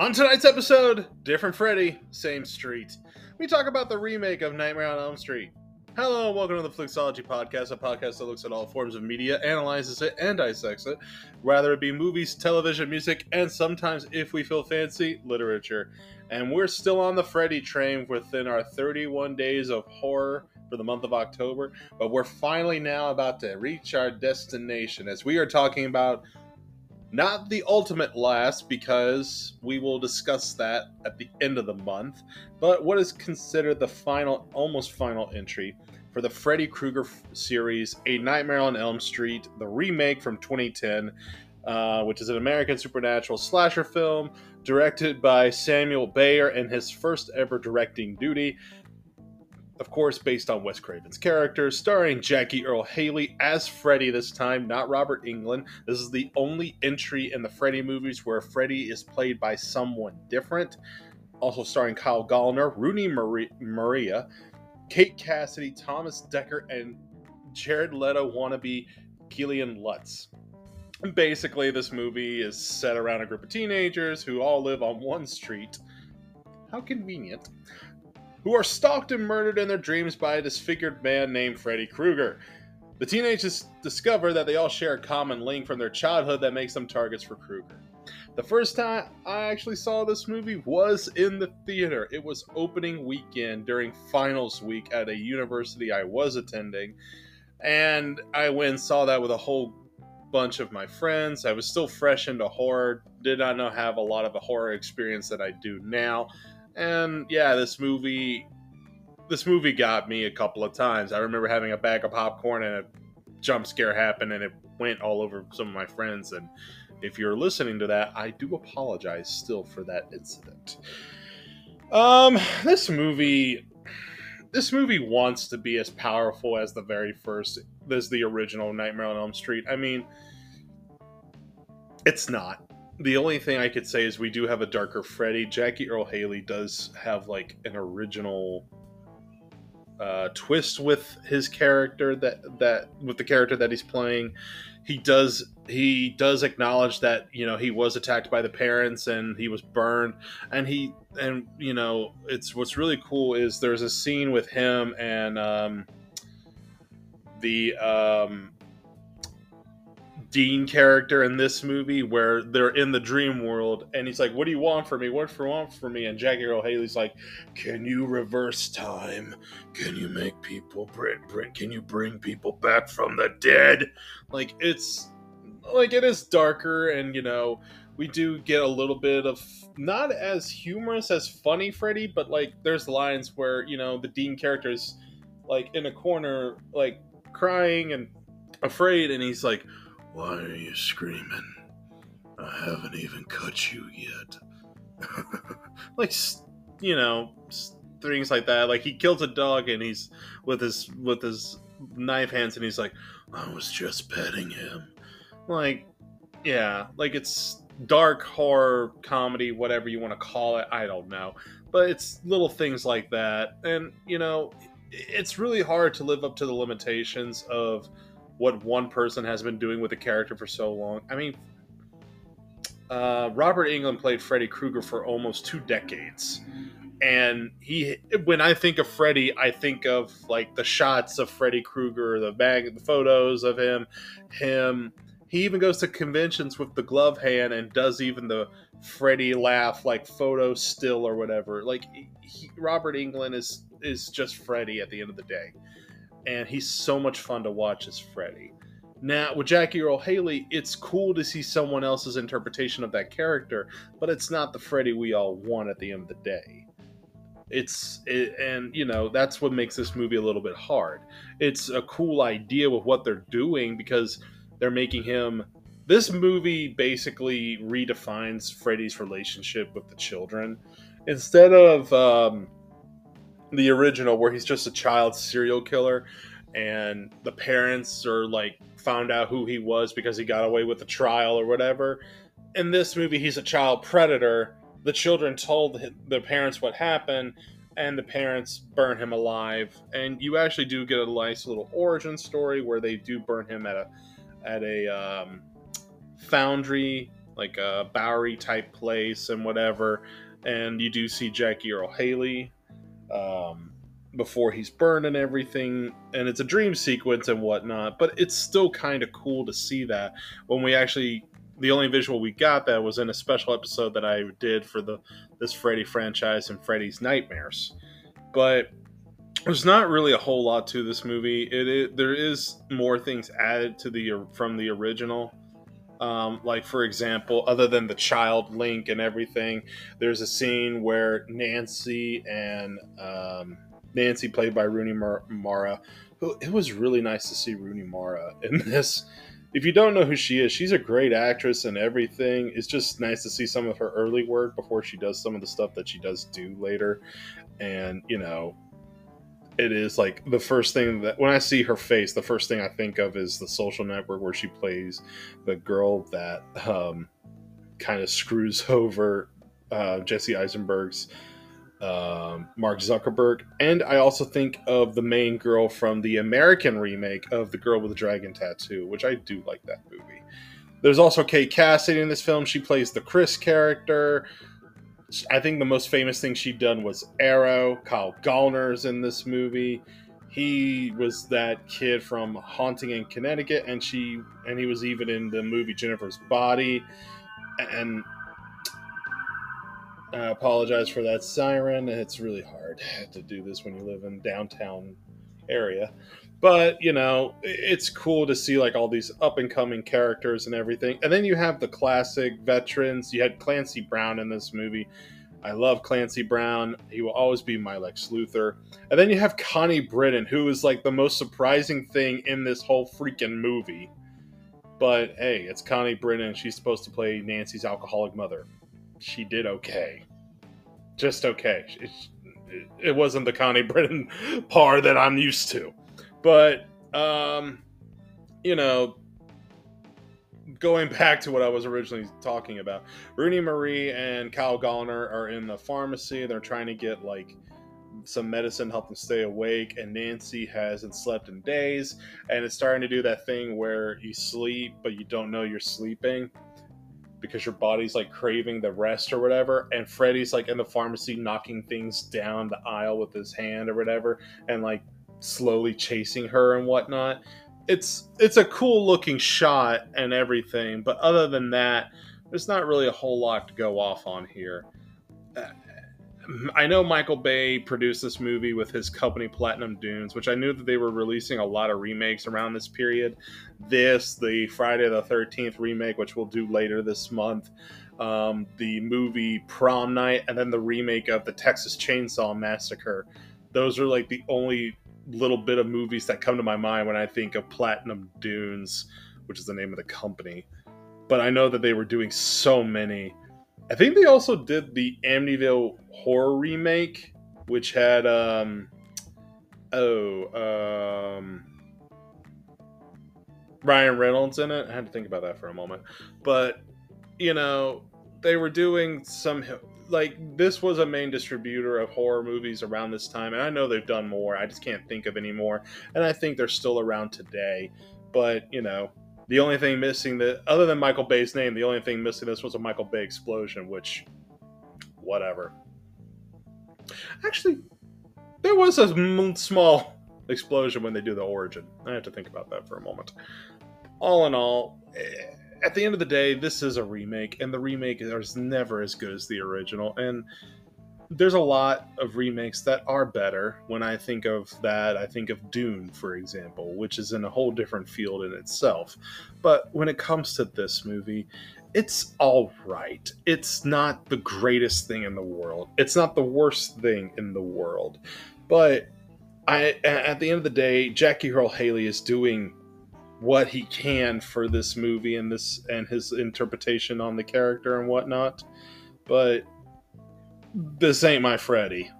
On tonight's episode, different Freddy, same street. We talk about the remake of Nightmare on Elm Street. Hello and welcome to the Flicks-ology Podcast, a podcast that looks at all forms of media, analyzes it, and dissects it, whether it be movies, television, music, and sometimes, if we feel fancy, literature. And we're still on the Freddy train within our 31 days of horror for the month of October, but we're finally now about to reach our destination as we are talking about not the ultimate last, because we will discuss that at the end of the month, but what is considered the final, almost final entry for the Freddy Krueger series, A Nightmare on Elm Street, the remake from 2010, uh, which is an American supernatural slasher film directed by Samuel Bayer in his first ever directing duty of course, based on Wes Craven's character, starring Jackie Earle Haley as Freddy this time, not Robert Englund. This is the only entry in the Freddy movies where Freddy is played by someone different. Also starring Kyle Gallner, Rooney Mara, Kate Cassidy, Thomas Dekker, and Jared Leto wannabe Kellan Lutz. Basically, this movie is set around a group of teenagers who all live on one street. How convenient who are stalked and murdered in their dreams by a disfigured man named Freddy Krueger. The teenagers discover that they all share a common link from their childhood that makes them targets for Krueger. The first time I actually saw this movie was in the theater. It was opening weekend during finals week at a university I was attending. And I went and saw that with a whole bunch of my friends. I was still fresh into horror, did not know have a lot of a horror experience that I do now. And yeah, this movie this movie got me a couple of times. I remember having a bag of popcorn and a jump scare happened and it went all over some of my friends and if you're listening to that, I do apologize still for that incident. Um this movie this movie wants to be as powerful as the very first as the original Nightmare on Elm Street. I mean, it's not the only thing I could say is we do have a darker Freddy. Jackie Earle Haley does have like an original uh, twist with his character that that with the character that he's playing. He does he does acknowledge that you know he was attacked by the parents and he was burned and he and you know it's what's really cool is there's a scene with him and um, the um, Dean character in this movie where they're in the dream world and he's like, What do you want for me? What for want for me? And Jackie Earle Haley's like, Can you reverse time? Can you make people bring, bring can you bring people back from the dead? Like it's like it is darker and you know, we do get a little bit of not as humorous as funny Freddy, but like there's lines where, you know, the Dean character is like in a corner, like crying and afraid, and he's like, why are you screaming? I haven't even cut you yet. like, you know, things like that. Like he kills a dog and he's with his with his knife hands and he's like, I was just petting him. Like, yeah, like it's dark horror comedy, whatever you want to call it. I don't know, but it's little things like that, and you know, it's really hard to live up to the limitations of what one person has been doing with the character for so long. I mean, uh, Robert Englund played Freddy Krueger for almost two decades. And he, when I think of Freddy, I think of like the shots of Freddy Krueger, the bag, the photos of him, him. He even goes to conventions with the glove hand and does even the Freddy laugh, like photo still or whatever. Like he, Robert Englund is is just Freddy at the end of the day and he's so much fun to watch as Freddy. Now, with Jackie Earle Haley, it's cool to see someone else's interpretation of that character, but it's not the Freddy we all want at the end of the day. It's it, and you know that's what makes this movie a little bit hard. It's a cool idea with what they're doing because they're making him. This movie basically redefines Freddy's relationship with the children. Instead of um, the original where he's just a child serial killer and the parents are like found out who he was because he got away with the trial or whatever. In this movie, he's a child predator. The children told the parents what happened, and the parents burn him alive. And you actually do get a nice little origin story where they do burn him at a at a um, foundry like a Bowery type place and whatever. And you do see Jackie Earle Haley um, before he's burned and everything. And it's a dream sequence and whatnot, but it's still kind of cool to see that when we actually. The only visual we got that was in a special episode that I did for the this Freddy franchise and Freddy's Nightmares. But there's not really a whole lot to this movie. It, it there is more things added to the from the original. Um, like for example, other than the child link and everything, there's a scene where Nancy and um, Nancy, played by Rooney Mara, who it was really nice to see Rooney Mara in this. If you don't know who she is, she's a great actress and everything. It's just nice to see some of her early work before she does some of the stuff that she does do later. And you know, it is like the first thing that when I see her face, the first thing I think of is the social network where she plays the girl that um, kind of screws over uh, Jesse Eisenberg's um, Mark Zuckerberg. And I also think of the main girl from the American remake of The Girl with the Dragon Tattoo, which I do like that movie. There's also Kate Cassidy in this film. She plays the Chris character. I think the most famous thing she'd done was Arrow. Kyle Gallner's in this movie. He was that kid from Haunting in Connecticut, and she and he was even in the movie Jennifer's Body. And I apologize for that siren. It's really hard to do this when you live in downtown area but you know it's cool to see like all these up and coming characters and everything. And then you have the classic veterans. You had clancy brown in this movie. I love clancy brown. He will always be my lex luthor. And then you have connie britton who is like the most surprising thing in this whole freaking movie. But hey it's connie britton she's supposed to play nancy's alcoholic mother. She did okay. Just okay. It, it wasn't the connie britton par that i'm used to but um, you know, going back to what I was originally talking about, Rooney Marie and Kyle Gallner are in the pharmacy. They're trying to get like some medicine to help them stay awake, and Nancy hasn't slept in days, and it's starting to do that thing where you sleep but you don't know you're sleeping because your body's like craving the rest or whatever. And Freddy's like in the pharmacy knocking things down the aisle with his hand or whatever, and like slowly chasing her and whatnot. It's it's a cool looking shot and everything, but other than that, there's not really a whole lot to go off on here. I know Michael Bay produced this movie with his company Platinum Dunes, which I knew that they were releasing a lot of remakes around this period. This, the Friday the 13th remake, which we'll do later this month, um, the movie Prom Night, and then the remake of the Texas Chainsaw Massacre. Those are like the only little bit of movies that come to my mind when I think of Platinum Dunes, which is the name of the company. But I know that they were doing so many. I think they also did the Amityville horror remake, which had um oh um Ryan Reynolds in it. I had to think about that for a moment. But you know, they were doing some like this was a main distributor of horror movies around this time and i know they've done more. I just can't think of any more. And i think they're still around today. But you know the only thing missing that other than michael bay's name the only thing missing this was a michael bay explosion which whatever. Actually there was a small explosion when they do the origin. I have to think about that for a moment. All in all eh, at the end of the day, this is a remake, and the remake is never as good as the original. And there's a lot of remakes that are better. When I think of that, I think of Dune, for example, which is in a whole different field in itself. But when it comes to this movie, it's all right. It's not the greatest thing in the world. It's not the worst thing in the world. But I, at the end of the day, Jackie Earle Haley is doing what he can for this movie and this and his interpretation on the character and whatnot. But this ain't my Freddy.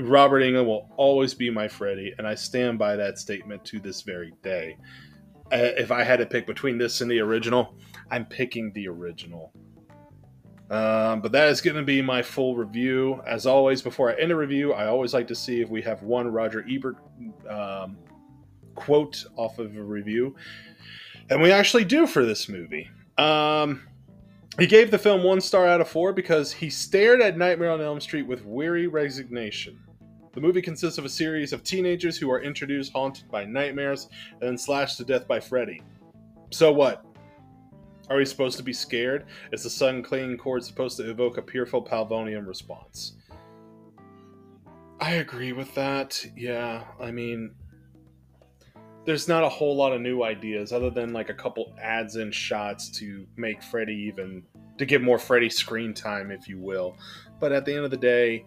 Robert Englund will always be my Freddy, and I stand by that statement to this very day. Uh, if I had to pick between this and the original, I'm picking the original. Um, but that is going to be my full review. As always, before I end a review, I always like to see if we have one Roger Ebert um, quote off of a review. And we actually do for this movie. Um, He gave the film one star out of four because he stared at Nightmare on Elm Street with weary resignation. The movie consists of a series of teenagers who are introduced haunted by nightmares and then slashed to death by Freddy. So what? Are we supposed to be scared? Is the sun clinging cord supposed to evoke a Pyrrhus Pavlovian response? I agree with that. Yeah, I mean, there's not a whole lot of new ideas other than like a couple ads and shots to make Freddy even to give more Freddy screen time, if you will. But at the end of the day,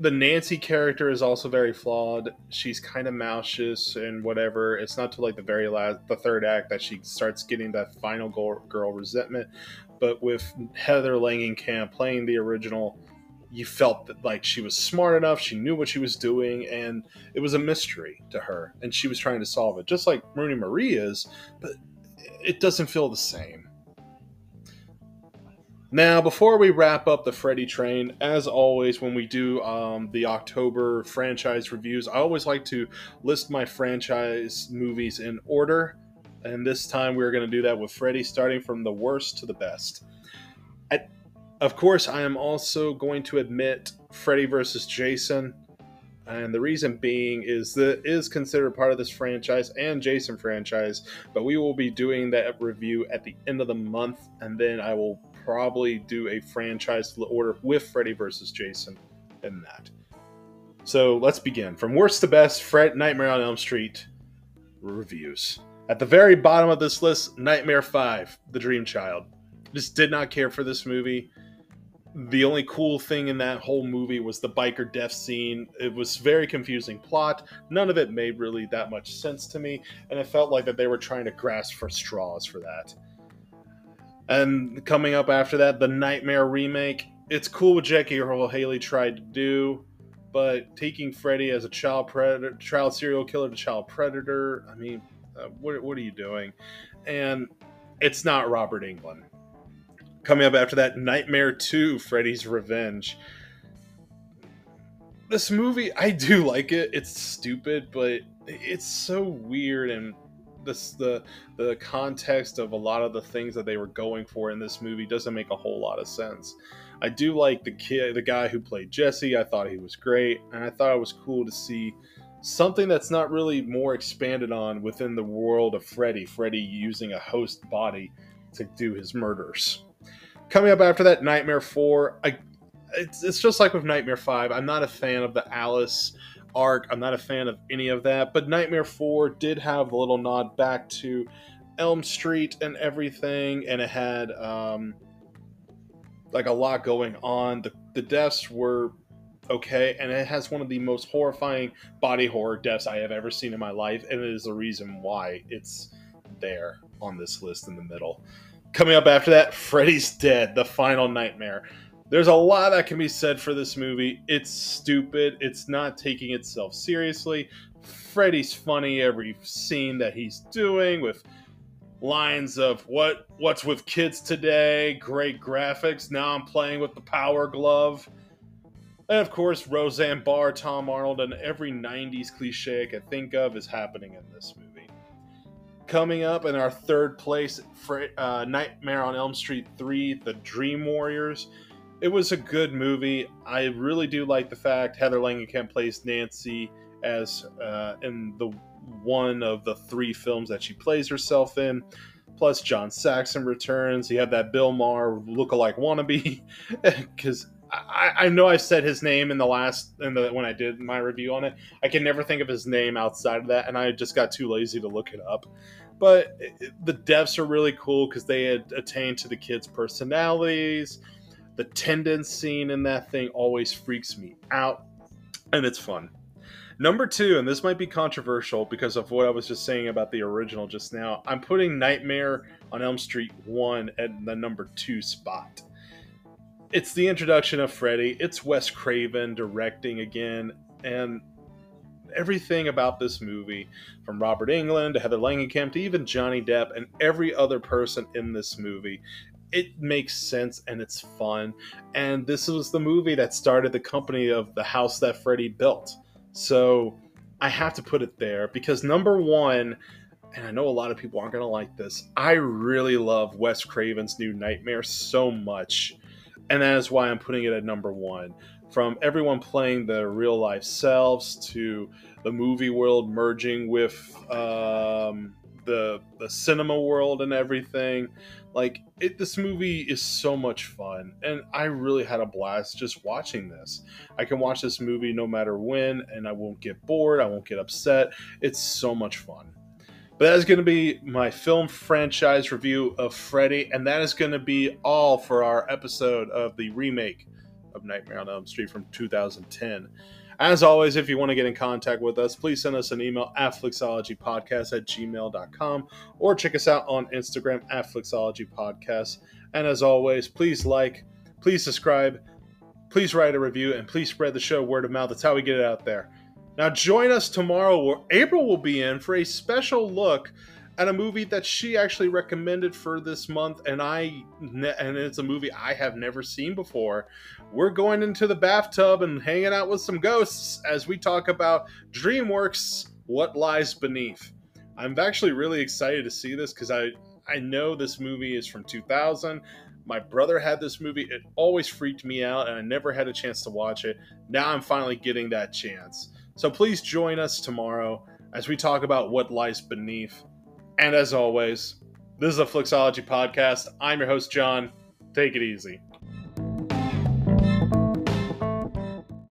the Nancy character is also very flawed. She's kind of malicious and whatever. It's not till like the very last, the third act, that she starts getting that final girl, girl resentment. But with Heather Langenkamp playing the original, you felt that like she was smart enough, she knew what she was doing, and it was a mystery to her, and she was trying to solve it, just like Rooney Marie is. But it doesn't feel the same. Now, before we wrap up the Freddy train, as always, when we do um, the October franchise reviews, I always like to list my franchise movies in order. And this time we're going to do that with Freddy, starting from the worst to the best. At, of course, I am also going to admit Freddy versus Jason. And the reason being is that is considered part of this franchise and Jason franchise, but we will be doing that review at the end of the month, and then I will probably do a franchise order with Freddy versus Jason in that. So let's begin. From worst to best, Fred Nightmare on Elm Street reviews. At the very bottom of this list, Nightmare 5, The Dream Child. Just did not care for this movie. The only cool thing in that whole movie was the biker death scene. It was very confusing plot. None of it made really that much sense to me, and it felt like that they were trying to grasp for straws for that. And coming up after that, the Nightmare remake. It's cool what Jackie Earle Haley tried to do, but taking Freddy as a child predator, child serial killer to child predator. I mean, uh, what what are you doing? And it's not Robert Englund. Coming up after that, Nightmare Two: Freddy's Revenge. This movie, I do like it. It's stupid, but it's so weird and this the the context of a lot of the things that they were going for in this movie doesn't make a whole lot of sense. I do like the kid, the guy who played Jesse. I thought he was great, and I thought it was cool to see something that's not really more expanded on within the world of Freddy. Freddy using a host body to do his murders. Coming up after that, Nightmare Four. I, it's, it's just like with Nightmare Five. I'm not a fan of the Alice arc. I'm not a fan of any of that, but Nightmare 4 did have a little nod back to Elm Street and everything, and it had um, like a lot going on. The, the deaths were okay, and it has one of the most horrifying body horror deaths I have ever seen in my life, and it is the reason why it's there on this list in the middle. Coming up after that, Freddy's Dead, the final nightmare there's a lot that can be said for this movie. It's stupid. It's not taking itself seriously. Freddy's funny every scene that he's doing with lines of what what's with kids today, great graphics. Now I'm playing with the power glove. And of course, Roseanne Barr, Tom Arnold, and every 90s cliche I can think of is happening in this movie. Coming up in our third place, uh, Nightmare on Elm Street 3, The Dream Warriors it was a good movie. I really do like the fact Heather Langenkamp plays Nancy as uh, in the one of the three films that she plays herself in. Plus, John Saxon returns. You have that Bill Maher look-alike wannabe, because I, I, know I said his name in the last in the when I did my review on it. I can never think of his name outside of that, and I just got too lazy to look it up. But the deaths are really cool because they had attained to the kids' personalities the tendon scene in that thing always freaks me out, and it's fun. Number two, and this might be controversial because of what I was just saying about the original just now, I'm putting Nightmare on Elm Street 1 at the number two spot. It's the introduction of Freddy, it's Wes Craven directing again, and everything about this movie, from Robert Englund to Heather Langenkamp to even Johnny Depp and every other person in this movie, it makes sense and it's fun. And this was the movie that started the company of the house that Freddy built. So I have to put it there because number one, and I know a lot of people aren't going to like this. I really love Wes Craven's New Nightmare so much, and that is why I'm putting it at number one. From everyone playing their real life selves to the movie world merging with um, the the cinema world and everything. Like it, this movie is so much fun, and I really had a blast just watching this. I can watch this movie no matter when, and I won't get bored. I won't get upset. It's so much fun. But that is going to be my film franchise review of Freddy, and that is going to be all for our episode of the remake of Nightmare on Elm Street from 2010. As always, if you want to get in contact with us, please send us an email at flixologypodcast at gmail.com or check us out on Instagram at flixologypodcast. And as always, please like, please subscribe, please write a review, and please spread the show word of mouth. That's how we get it out there. Now, join us tomorrow where April will be in for a special look at a movie that she actually recommended for this month and I and it's a movie I have never seen before. We're going into the bathtub and hanging out with some ghosts as we talk about DreamWorks What Lies Beneath. I'm actually really excited to see this cuz I I know this movie is from 2000. My brother had this movie. It always freaked me out and I never had a chance to watch it. Now I'm finally getting that chance. So please join us tomorrow as we talk about what lies beneath. And as always, this is a Flicks-ology podcast. I'm your host, John. Take it easy.